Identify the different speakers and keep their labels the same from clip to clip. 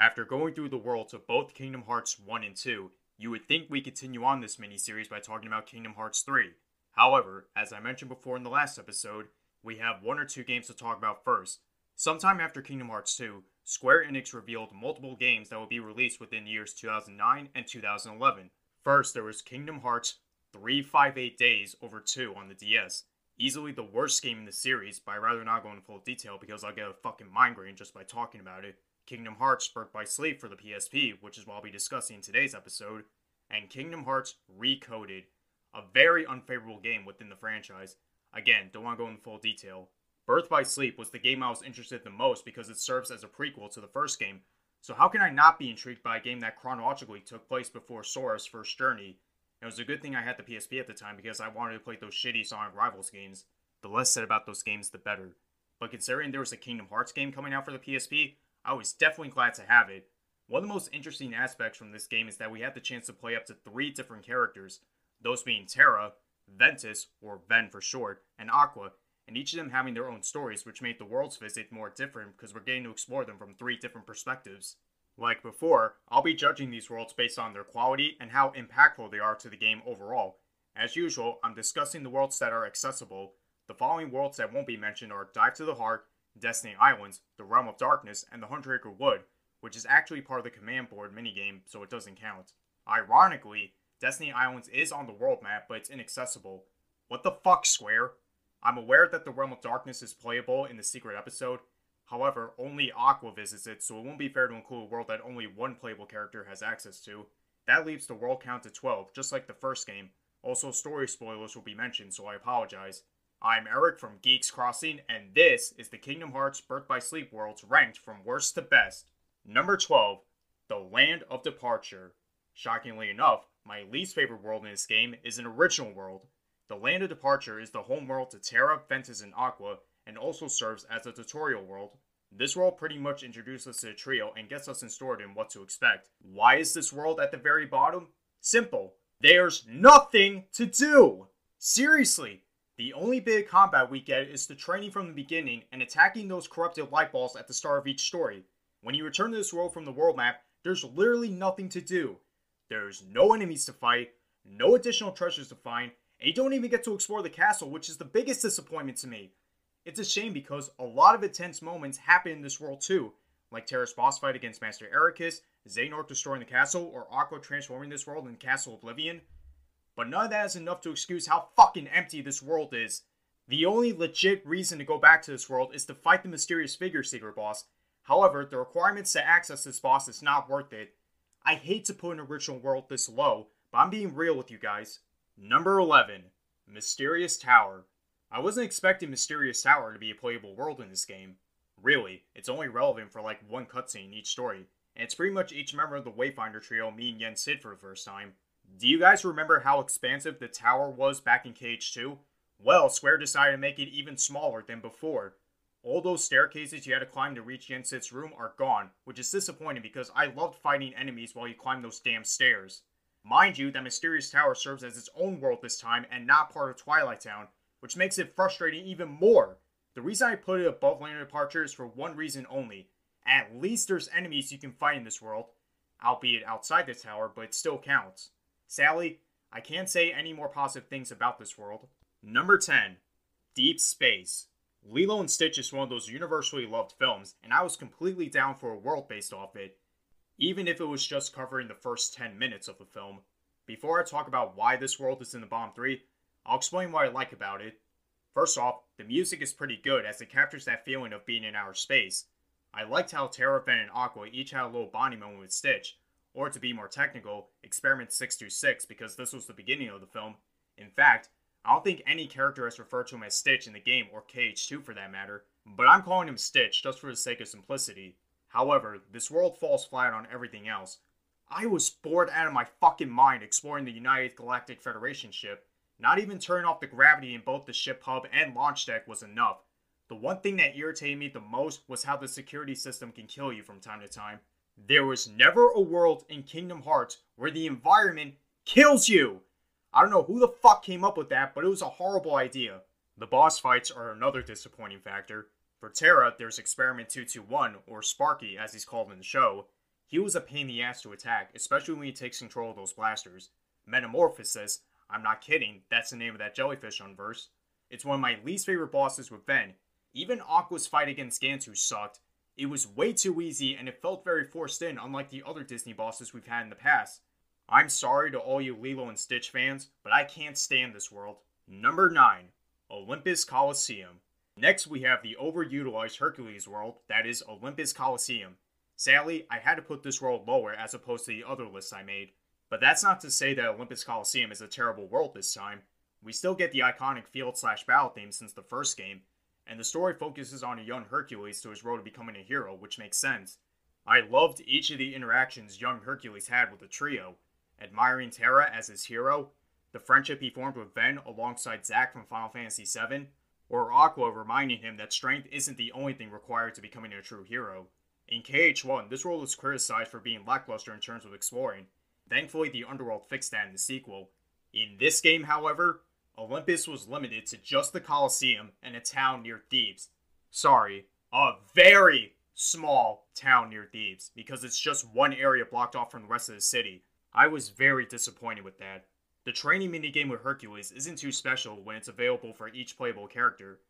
Speaker 1: After going through the worlds of both Kingdom Hearts 1 and 2, you would think we continue on this mini-series by talking about Kingdom Hearts 3. However, as I mentioned before in the last episode, we have one or two games to talk about first. Sometime after Kingdom Hearts 2, Square Enix revealed multiple games that would be released within years 2009 and 2011. First, there was Kingdom Hearts 358 Days over 2 on the DS. Easily the worst game in the series, but I'd rather not go into full detail because I'll get a fucking migraine just by talking about it. Kingdom Hearts Birth by Sleep for the PSP, which is what I'll be discussing in today's episode, and Kingdom Hearts Recoded, a very unfavorable game within the franchise. Again, don't want to go into full detail. Birth by Sleep was the game I was interested in the most because it serves as a prequel to the first game, so how can I not be intrigued by a game that chronologically took place before Sora's first journey? It was a good thing I had the PSP at the time because I wanted to play those shitty Sonic Rivals games. The less said about those games, the better. But considering there was a Kingdom Hearts game coming out for the PSP, I was definitely glad to have it. One of the most interesting aspects from this game is that we had the chance to play up to three different characters, those being Terra, Ventus, or Ven for short, and Aqua, and each of them having their own stories, which made the world's visit more different because we're getting to explore them from three different perspectives. Like before, I'll be judging these worlds based on their quality and how impactful they are to the game overall. As usual, I'm discussing the worlds that are accessible. The following worlds that won't be mentioned are Dive to the Heart, Destiny Islands, The Realm of Darkness, and the Hundred Acre Wood, which is actually part of the command board minigame, so it doesn't count. Ironically, Destiny Islands is on the world map, but it's inaccessible. What the fuck, Square? I'm aware that the Realm of Darkness is playable in the secret episode, however, only Aqua visits it, so it won't be fair to include a world that only one playable character has access to. That leaves the world count to 12, just like the first game. Also, story spoilers will be mentioned, so I apologize. I'm Eric from Geeks Crossing, and this is the Kingdom Hearts Birth by Sleep worlds ranked from worst to best. Number 12, The Land of Departure. Shockingly enough, my least favorite world in this game is an original world. The Land of Departure is the home world to Terra, Ventus, and Aqua, and also serves as a tutorial world. This world pretty much introduces us to the trio and gets us installed in what to expect. Why is this world at the very bottom? Simple. There's nothing to do! Seriously, the only bit of combat we get is the training from the beginning and attacking those corrupted light balls at the start of each story. When you return to this world from the world map, there's literally nothing to do. There's no enemies to fight, no additional treasures to find, and you don't even get to explore the castle, which is the biggest disappointment to me. It's a shame because a lot of intense moments happen in this world too, like Terra's boss fight against Master Eraqus, Xehanort destroying the castle, or Aqua transforming this world in Castle Oblivion. But none of that is enough to excuse how fucking empty this world is. The only legit reason to go back to this world is to fight the mysterious figure secret boss. However, the requirements to access this boss is not worth it. I hate to put an original world this low, but I'm being real with you guys. Number 11 Mysterious Tower. I wasn't expecting Mysterious Tower to be a playable world in this game. Really, it's only relevant for like one cutscene in each story, and it's pretty much each member of the Wayfinder trio meeting Yen Sid for the first time. Do you guys remember how expansive the tower was back in KH2? Well, Square decided to make it even smaller than before. All those staircases you had to climb to reach Yen Sid's room are gone, which is disappointing because I loved fighting enemies while you climbed those damn stairs. Mind you, that mysterious tower serves as its own world this time and not part of Twilight Town, which makes it frustrating even more. The reason I put it above Land of Departure is for one reason only. At least there's enemies you can fight in this world, albeit outside the tower, but it still counts. Sadly, I can't say any more positive things about this world. Number 10 Deep Space. Lilo and Stitch is one of those universally loved films, and I was completely down for a world based off it, even if it was just covering the first 10 minutes of the film. Before I talk about why this world is in the Bomb 3, I'll explain what I like about it. First off, the music is pretty good as it captures that feeling of being in outer space. I liked how Terra, Ven, and Aqua each had a little bonding moment with Stitch, or to be more technical, Experiment 626 because this was the beginning of the film. In fact, I don't think any character has referred to him as Stitch in the game, or KH2 for that matter, but I'm calling him Stitch just for the sake of simplicity. However, this world falls flat on everything else. I was bored out of my fucking mind exploring the United Galactic Federation ship. Not even turning off the gravity in both the ship hub and launch deck was enough. The one thing that irritated me the most was how the security system can kill you from time to time. There was never a world in Kingdom Hearts where the environment kills you! I don't know who the fuck came up with that, but it was a horrible idea. The boss fights are another disappointing factor. For Terra, there's Experiment 221, or Sparky as he's called in the show. he was a pain in the ass to attack, especially when he takes control of those blasters. Metamorphosis, I'm not kidding, that's the name of that jellyfish unverse. It's one of my least favorite bosses with Ven. Even Aqua's fight against Gantu sucked. It was way too easy and it felt very forced in, unlike the other Disney bosses we've had in the past. I'm sorry to all you Lilo and Stitch fans, but I can't stand this world. Number 9 Olympus Coliseum. Next, we have the overutilized Hercules world, that is Olympus Coliseum. Sadly, I had to put this world lower as opposed to the other lists I made. But that's not to say that Olympus Coliseum is a terrible world this time. We still get the iconic field slash battle theme since the first game, and the story focuses on a young Hercules to his road to becoming a hero, which makes sense. I loved each of the interactions young Hercules had with the trio, admiring Terra as his hero, the friendship he formed with Ven alongside Zack from Final Fantasy VII, or Aqua reminding him that strength isn't the only thing required to becoming a true hero. In KH1, this world was criticized for being lackluster in terms of exploring. Thankfully, the Underworld fixed that in the sequel. In this game, however, Olympus was limited to just the Colosseum and a town near Thebes. Sorry, a very small town near Thebes, because it's just one area blocked off from the rest of the city. I was very disappointed with that. The training minigame with Hercules isn't too special when it's available for each playable character,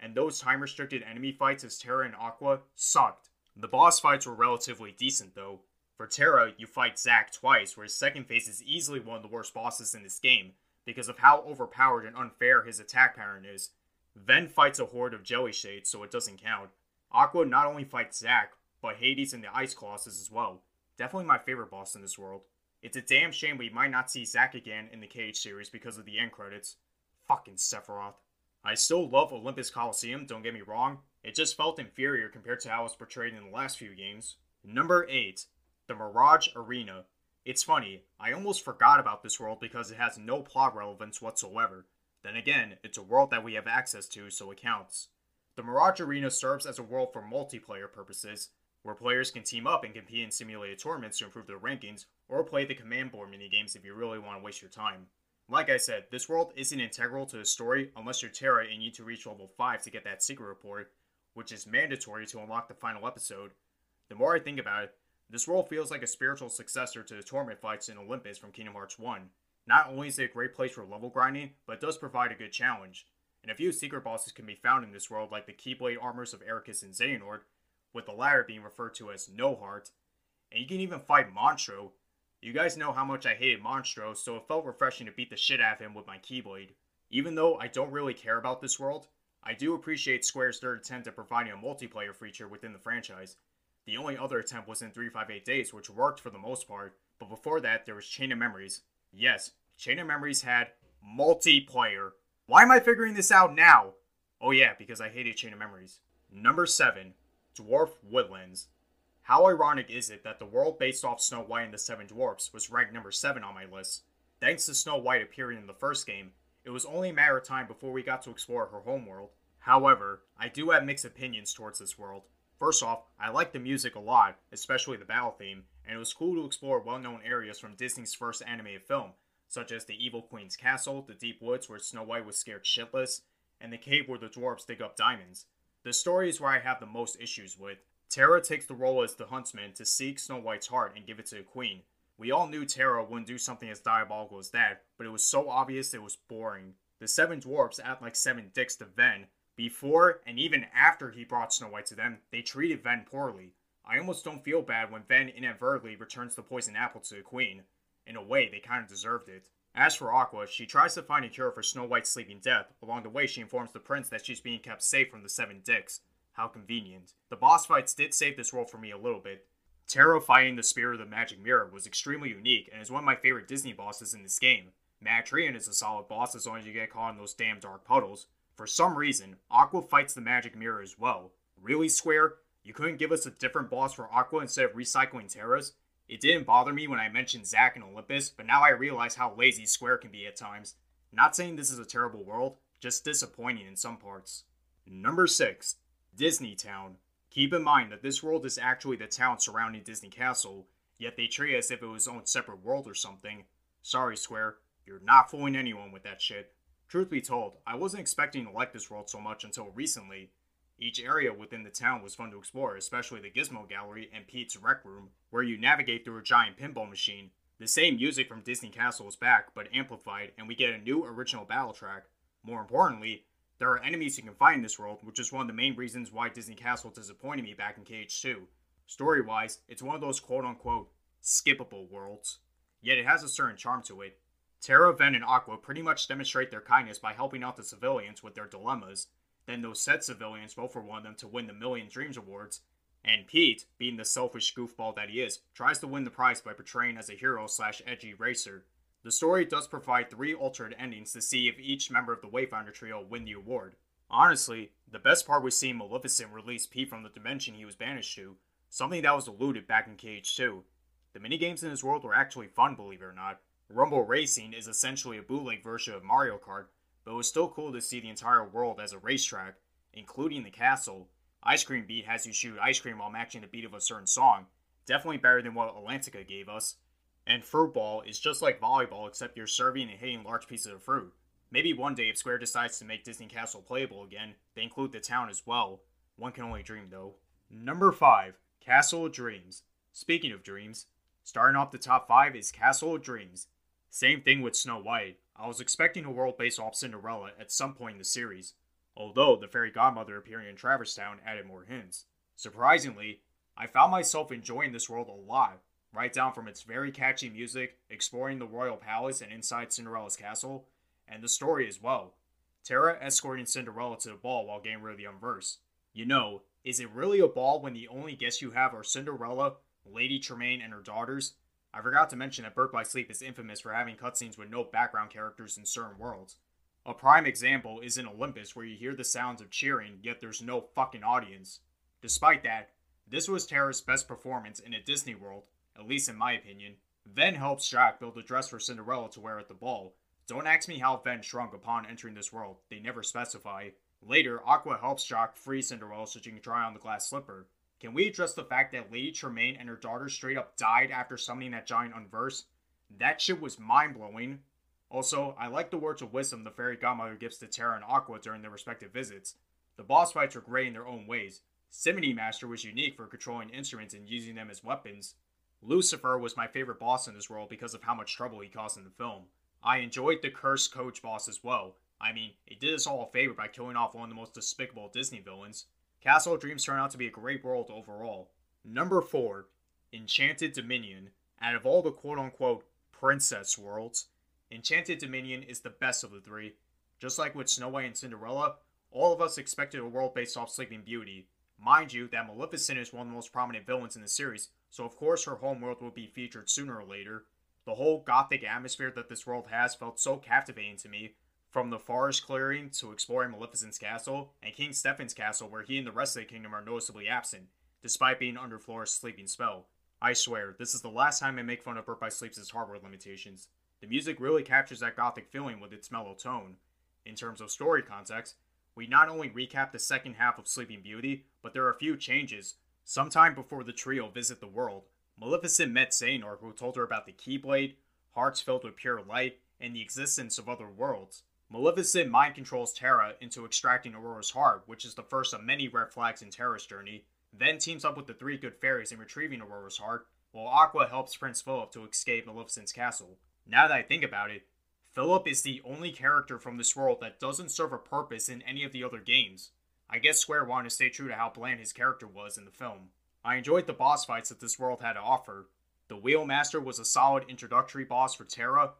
Speaker 1: and those time restricted enemy fights as Terra and Aqua sucked. The boss fights were relatively decent though. For Terra, you fight Zack twice, where his second phase is easily one of the worst bosses in this game because of how overpowered and unfair his attack pattern is. Ven fights a horde of jelly shades, so it doesn't count. Aqua not only fights Zack, but Hades and the Ice Colossus as well. Definitely my favorite boss in this world. It's a damn shame we might not see Zack again in the KH series because of the end credits. Fucking Sephiroth. I still love Olympus Coliseum, don't get me wrong. It just felt inferior compared to how it was portrayed in the last few games. Number 8. The Mirage Arena. It's funny, I almost forgot about this world because it has no plot relevance whatsoever. Then again, it's a world that we have access to, so it counts. The Mirage Arena serves as a world for multiplayer purposes, where players can team up and compete in simulated tournaments to improve their rankings, or play the command board minigames if you really want to waste your time. Like I said, this world isn't integral to the story unless you're Terra and need to reach level 5 to get that secret report, which is mandatory to unlock the final episode. The more I think about it, this world feels like a spiritual successor to the tournament fights in Olympus from Kingdom Hearts 1. Not only is it a great place for level grinding, but it does provide a good challenge. And a few secret bosses can be found in this world, like the Keyblade armors of Eraqus and Xehanort, with the latter being referred to as No Heart. And you can even fight Monstro. You guys know how much I hated Monstro, so it felt refreshing to beat the shit out of him with my Keyblade. Even though I don't really care about this world, I do appreciate Square's third attempt at providing a multiplayer feature within the franchise. The only other attempt was in 358 Days, which worked for the most part, but before that, there was Chain of Memories. Yes, Chain of Memories had multiplayer. Why am I figuring this out now? Oh, yeah, because I hated Chain of Memories. Number 7 Dwarf Woodlands. How ironic is it that the world based off Snow White and the Seven Dwarfs was ranked number 7 on my list? Thanks to Snow White appearing in the first game, it was only a matter of time before we got to explore her homeworld. However, I do have mixed opinions towards this world. First off, I like the music a lot, especially the battle theme, and it was cool to explore well known areas from Disney's first animated film, such as the Evil Queen's Castle, the Deep Woods where Snow White was scared shitless, and the cave where the dwarves dig up diamonds. The story is where I have the most issues with. Terra takes the role as the huntsman to seek Snow White's heart and give it to the queen. We all knew Terra wouldn't do something as diabolical as that, but it was so obvious it was boring. The seven dwarfs act like seven dicks to Ven. Before and even after he brought Snow White to them, they treated Ven poorly. I almost don't feel bad when Ven inadvertently returns the poison apple to the queen. In a way, they kind of deserved it. As for Aqua, she tries to find a cure for Snow White's sleeping death. Along the way, she informs the prince that she's being kept safe from the Seven Dicks. How convenient. The boss fights did save this world for me a little bit. Terrifying the Spirit of the Magic Mirror was extremely unique and is one of my favorite Disney bosses in this game. Mad Treant is a solid boss as long as you get caught in those damn dark puddles. For some reason, Aqua fights the Magic Mirror as well. Really, Square? You couldn't give us a different boss for Aqua instead of recycling Terra's? It didn't bother me when I mentioned Zack and Olympus, but now I realize how lazy Square can be at times. Not saying this is a terrible world, just disappointing in some parts. Number 6. Disney Town. Keep in mind that this world is actually the town surrounding Disney Castle, yet they treat it as if it was its own separate world or something. Sorry, Square, you're not fooling anyone with that shit. Truth be told, I wasn't expecting to like this world so much until recently. Each area within the town was fun to explore, especially the Gizmo Gallery and Pete's Rec Room, where you navigate through a giant pinball machine. The same music from Disney Castle is back, but amplified, and we get a new original battle track. More importantly, there are enemies you can fight in this world, which is one of the main reasons why Disney Castle disappointed me back in KH2. Story wise, it's one of those quote unquote skippable worlds, yet it has a certain charm to it. Terra, Ven, and Aqua pretty much demonstrate their kindness by helping out the civilians with their dilemmas. Then those said civilians vote for one of them to win the Million Dreams Awards, and Pete, being the selfish goofball that he is, tries to win the prize by portraying as a hero slash edgy racer. The story does provide three alternate endings to see if each member of the Wayfinder trio win the award. Honestly, the best part was seeing Maleficent release Pete from the dimension he was banished to, something that was eluded back in KH2. The minigames in this world were actually fun, believe it or not. Rumble Racing is essentially a bootleg version of Mario Kart, but it was still cool to see the entire world as a racetrack, including the castle. Ice Cream Beat has you shoot ice cream while matching the beat of a certain song. Definitely better than what Atlantica gave us. And Fruit Ball is just like volleyball, except you're serving and hitting large pieces of fruit. Maybe one day, if Square decides to make Disney Castle playable again, they include the town as well. One can only dream, though. Number 5 Castle of Dreams. Speaking of dreams, starting off the top 5 is Castle of Dreams. Same thing with Snow White. I was expecting a world based off Cinderella at some point in the series, although the fairy godmother appearing in Traverse Town added more hints. Surprisingly, I found myself enjoying this world a lot, right down from its very catchy music, exploring the royal palace and inside Cinderella's castle, and the story as well. Terra escorting Cinderella to the ball while getting rid of the Unverse. You know, is it really a ball when the only guests you have are Cinderella, Lady Tremaine, and her daughters? I forgot to mention that Birth by Sleep is infamous for having cutscenes with no background characters in certain worlds. A prime example is in Olympus, where you hear the sounds of cheering, yet there's no fucking audience. Despite that, this was Terra's best performance in a Disney world, at least in my opinion. Ven helps Jack build a dress for Cinderella to wear at the ball. Don't ask me how Ven shrunk upon entering this world, they never specify. Later, Aqua helps Jack free Cinderella so she can try on the glass slipper. Can we address the fact that Lady Tremaine and her daughter straight up died after summoning that giant unverse? That shit was mind blowing. Also, I like the words of wisdom the fairy godmother gives to Terra and Aqua during their respective visits. The boss fights were great in their own ways. Symphony Master was unique for controlling instruments and using them as weapons. Lucifer was my favorite boss in this world because of how much trouble he caused in the film. I enjoyed the cursed coach boss as well. I mean, it did us all a favor by killing off one of the most despicable Disney villains. Castle of Dreams turned out to be a great world overall. Number 4, Enchanted Dominion. Out of all the quote unquote princess worlds, Enchanted Dominion is the best of the three. Just like with Snow White and Cinderella, all of us expected a world based off Sleeping Beauty. Mind you, that Maleficent is one of the most prominent villains in the series, so of course her homeworld will be featured sooner or later. The whole gothic atmosphere that this world has felt so captivating to me, from the forest clearing to exploring Maleficent's castle, and King Stefan's castle, where he and the rest of the kingdom are noticeably absent, despite being under Flora's sleeping spell. I swear, this is the last time I make fun of Birth by Sleep's hardware limitations. The music really captures that gothic feeling with its mellow tone. In terms of story context, we not only recap the second half of Sleeping Beauty, but there are a few changes. Sometime before the trio visit the world, Maleficent met Xehanort, who told her about the Keyblade, hearts filled with pure light, and the existence of other worlds. Maleficent mind controls Terra into extracting Aurora's heart, which is the first of many red flags in Terra's journey, then teams up with the three good fairies in retrieving Aurora's heart, while Aqua helps Prince Philip to escape Maleficent's castle. Now that I think about it, Philip is the only character from this world that doesn't serve a purpose in any of the other games. I guess Square wanted to stay true to how bland his character was in the film. I enjoyed the boss fights that this world had to offer. The Wheelmaster was a solid introductory boss for Terra,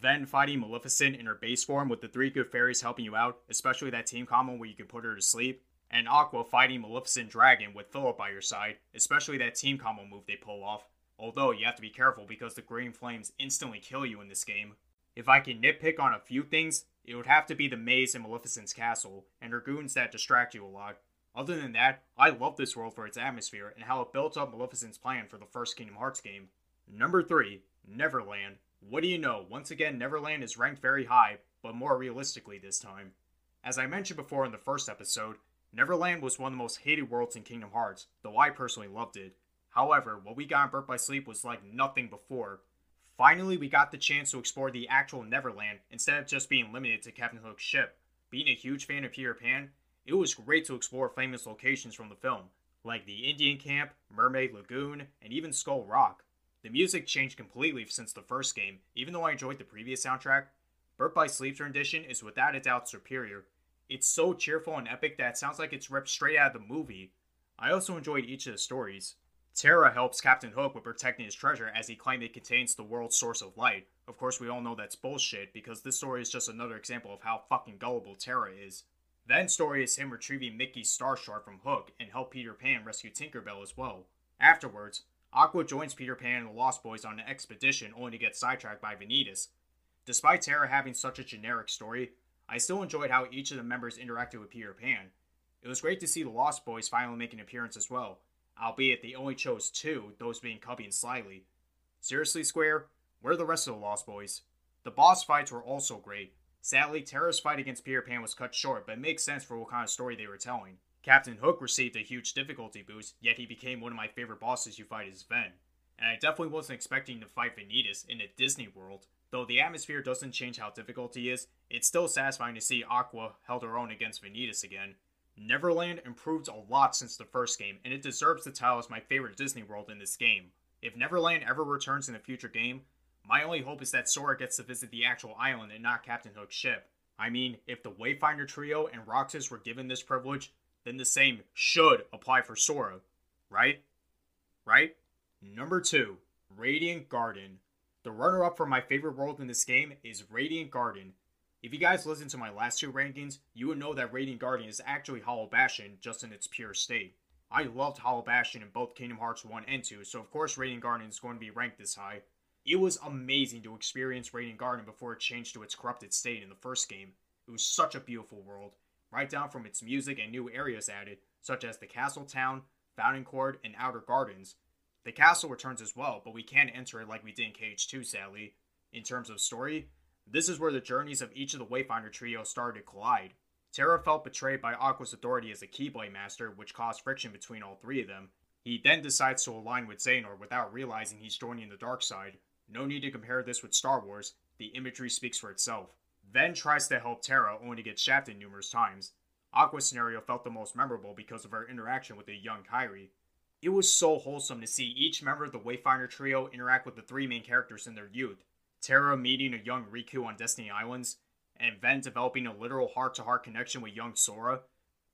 Speaker 1: then fighting Maleficent in her base form with the three good fairies helping you out, especially that team combo where you can put her to sleep, and Aqua fighting Maleficent Dragon with Philip by your side, especially that team combo move they pull off. Although you have to be careful because the green flames instantly kill you in this game. If I can nitpick on a few things, it would have to be the maze in Maleficent's castle, and her goons that distract you a lot. Other than that, I love this world for its atmosphere and how it built up Maleficent's plan for the first Kingdom Hearts game. Number 3, Neverland. What do you know? Once again, Neverland is ranked very high, but more realistically this time. As I mentioned before in the first episode, Neverland was one of the most hated worlds in Kingdom Hearts, though I personally loved it. However, what we got in Birth by Sleep was like nothing before. Finally, we got the chance to explore the actual Neverland instead of just being limited to Captain Hook's ship. Being a huge fan of Peter Pan, it was great to explore famous locations from the film, like the Indian Camp, Mermaid Lagoon, and even Skull Rock. The music changed completely since the first game, even though I enjoyed the previous soundtrack. Birth by Sleep's rendition is without a doubt superior. It's so cheerful and epic that it sounds like it's ripped straight out of the movie. I also enjoyed each of the stories. Terra helps Captain Hook with protecting his treasure as he claimed it contains the world's source of light. Of course, we all know that's bullshit because this story is just another example of how fucking gullible Terra is. Then story is him retrieving Mickey's Star Shard from Hook and help Peter Pan rescue Tinkerbell as well. Afterwards, Aqua joins Peter Pan and the Lost Boys on an expedition only to get sidetracked by Vanitas. Despite Terra having such a generic story, I still enjoyed how each of the members interacted with Peter Pan. It was great to see the Lost Boys finally make an appearance as well, albeit they only chose two, those being Cubby and Slightly. Seriously, Square, where are the rest of the Lost Boys? The boss fights were also great. Sadly, Terra's fight against Peter Pan was cut short, but it makes sense for what kind of story they were telling. Captain Hook received a huge difficulty boost, yet he became one of my favorite bosses you fight as Ven. And I definitely wasn't expecting to fight Vanitas in a Disney world. Though the atmosphere doesn't change how difficult he is, it's still satisfying to see Aqua held her own against Vanitas again. Neverland improved a lot since the first game, and it deserves the title as my favorite Disney world in this game. If Neverland ever returns in a future game, my only hope is that Sora gets to visit the actual island and not Captain Hook's ship. I mean, if the Wayfinder trio and Roxas were given this privilege, then the same should apply for Sora, right? Right? Number 2, Radiant Garden. The runner up for my favorite world in this game is Radiant Garden. If you guys listened to my last two rankings, you would know that Radiant Garden is actually Hollow Bastion just in its pure state. I loved Hollow Bastion in both Kingdom Hearts 1 and 2, so of course Radiant Garden is going to be ranked this high. It was amazing to experience Radiant Garden before it changed to its corrupted state in the first game. It was such a beautiful world, right down from its music and new areas added, such as the Castle Town, Fountain Court, and Outer Gardens. The castle returns as well, but we can't enter it like we did in KH2, sadly. In terms of story, this is where the journeys of each of the Wayfinder trio started to collide. Terra felt betrayed by Aqua's authority as a Keyblade Master, which caused friction between all three of them. He then decides to align with Xehanort without realizing he's joining the dark side. No need to compare this with Star Wars, the imagery speaks for itself. Ven tries to help Terra only to get shafted numerous times. Aqua's scenario felt the most memorable because of her interaction with the young Kairi. It was so wholesome to see each member of the Wayfinder trio interact with the three main characters in their youth. Terra meeting a young Riku on Destiny Islands, and Ven developing a literal heart to heart connection with young Sora.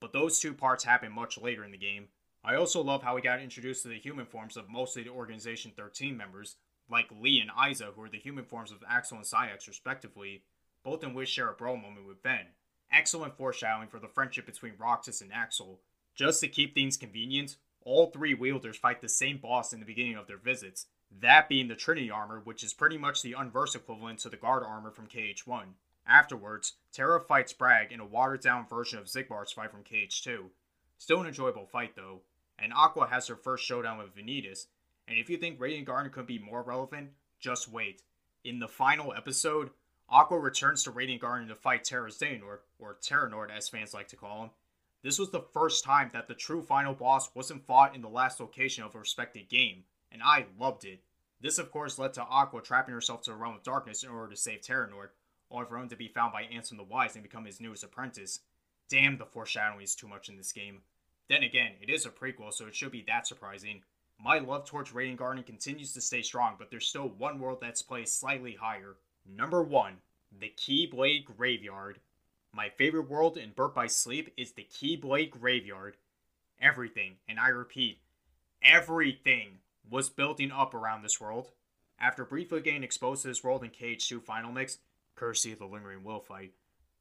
Speaker 1: But those two parts happen much later in the game. I also love how we got introduced to the human forms of mostly the Organization 13 members, like Lea and Isa, who are the human forms of Axel and Saïx, respectively, both in which share a bro moment with Ven. Excellent foreshadowing for the friendship between Roxas and Axel. Just to keep things convenient, all three wielders fight the same boss in the beginning of their visits, that being the Trinity armor, which is pretty much the unverse equivalent to the guard armor from KH1. Afterwards, Terra fights Braig in a watered down version of Xigbar's fight from KH2. Still an enjoyable fight though, and Aqua has her first showdown with Vanitas, and if you think Radiant Garden could be more relevant, just wait. In the final episode, Aqua returns to Radiant Garden to fight Terra Xehanort, or Terranort as fans like to call him. This was the first time that the true final boss wasn't fought in the last location of a respected game, and I loved it. This, of course, led to Aqua trapping herself to the realm of darkness in order to save Terranort, only for him to be found by Ansem the Wise and become his newest apprentice. Damn, the foreshadowing is too much in this game. Then again, it is a prequel, so it should be that surprising. My love towards Radiant Garden continues to stay strong, but there's still one world that's placed slightly higher. Number 1. The Keyblade Graveyard. My favorite world in Birth by Sleep is the Keyblade Graveyard. Everything, and I repeat, everything was building up around this world. After briefly getting exposed to this world in KH2 Final Mix, courtesy of the Lingering Will fight,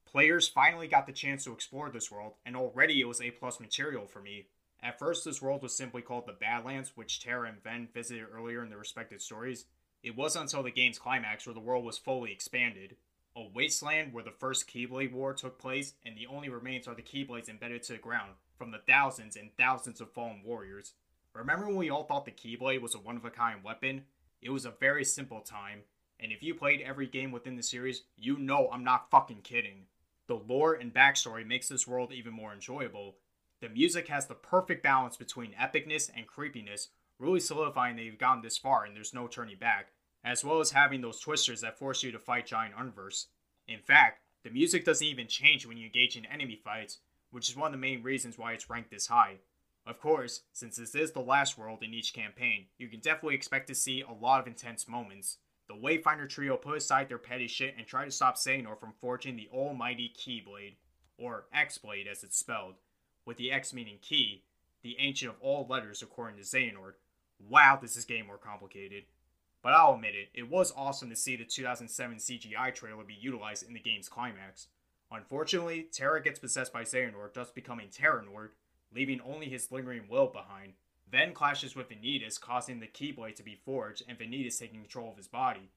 Speaker 1: players finally got the chance to explore this world, and already it was A plus material for me. At first, this world was simply called the Badlands, which Terra and Ven visited earlier in their respective stories. It wasn't until the game's climax where the world was fully expanded. A wasteland where the first Keyblade War took place, and the only remains are the Keyblades embedded to the ground from the thousands and thousands of fallen warriors. Remember when we all thought the Keyblade was a one of a kind weapon? It was a very simple time, and if you played every game within the series, you know I'm not fucking kidding. The lore and backstory makes this world even more enjoyable. The music has the perfect balance between epicness and creepiness, really solidifying that you've gotten this far and there's no turning back, as well as having those twisters that force you to fight giant unverse. In fact, the music doesn't even change when you engage in enemy fights, which is one of the main reasons why it's ranked this high. Of course, since this is the last world in each campaign, you can definitely expect to see a lot of intense moments. The Wayfinder trio put aside their petty shit and try to stop Xehanort from forging the almighty Keyblade, or X-Blade as it's spelled, with the X meaning key, the ancient of all letters according to Xehanort. Wow, this is getting more complicated. But I'll admit it, it was awesome to see the 2007 CGI trailer be utilized in the game's climax. Unfortunately, Terra gets possessed by Xehanort, thus becoming Terranort, leaving only his lingering will behind. Ven clashes with Vanitas, causing the Keyblade to be forged and Vanitas taking control of his body.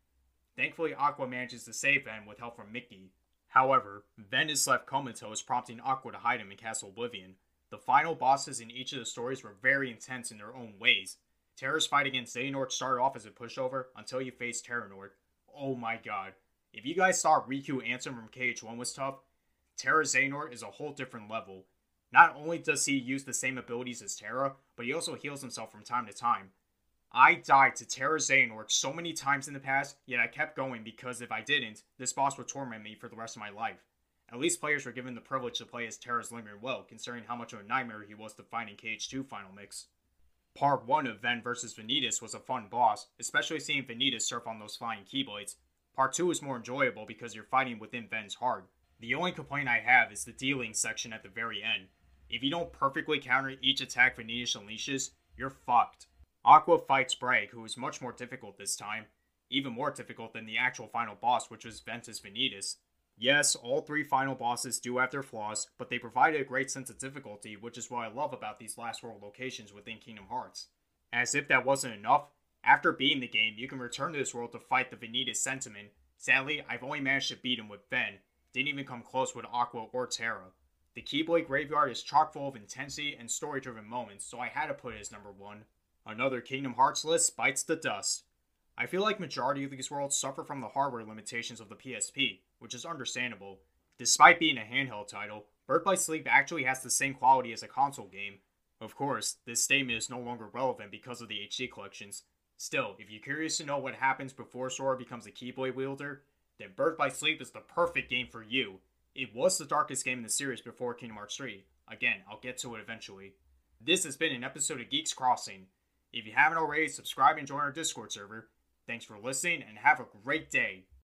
Speaker 1: Thankfully, Aqua manages to save Ven with help from Mickey. However, Ven is left comatose, prompting Aqua to hide him in Castle Oblivion. The final bosses in each of the stories were very intense in their own ways. Terra's fight against Xehanort started off as a pushover until you faced Terranort. Oh my god. If you guys thought Riku Ansem from KH1 was tough, Terra Xehanort is a whole different level. Not only does he use the same abilities as Terra, but he also heals himself from time to time. I died to Terra Xehanort so many times in the past, yet I kept going because if I didn't, this boss would torment me for the rest of my life. At least players were given the privilege to play as Terra's Lingering Will, considering how much of a nightmare he was to find in KH2 Final Mix. Part 1 of Ven vs Vanitas was a fun boss, especially seeing Vanitas surf on those flying Keyblades. Part 2 is more enjoyable because you're fighting within Ven's heart. The only complaint I have is the dealing section at the very end. If you don't perfectly counter each attack Vanitas unleashes, you're fucked. Aqua fights Braig, who is much more difficult this time, even more difficult than the actual final boss, which was Ventus Vanitas. Yes, all three final bosses do have their flaws, but they provide a great sense of difficulty, which is what I love about these last world locations within Kingdom Hearts. As if that wasn't enough, after beating the game, you can return to this world to fight the Vanitas Sentiment. Sadly, I've only managed to beat him with Ven, didn't even come close with Aqua or Terra. The Keyblade Graveyard is chock full of intensity and story driven moments, so I had to put it as number one. Another Kingdom Hearts list bites the dust. I feel like majority of these worlds suffer from the hardware limitations of the PSP, which is understandable. Despite being a handheld title, Birth by Sleep actually has the same quality as a console game. Of course, this statement is no longer relevant because of the HD collections. Still, if you're curious to know what happens before Sora becomes a Keyblade wielder, then Birth by Sleep is the perfect game for you. It was the darkest game in the series before Kingdom Hearts 3. Again, I'll get to it eventually. This has been an episode of Geeks Crossing. If you haven't already, subscribe and join our Discord server. Thanks for listening and have a great day.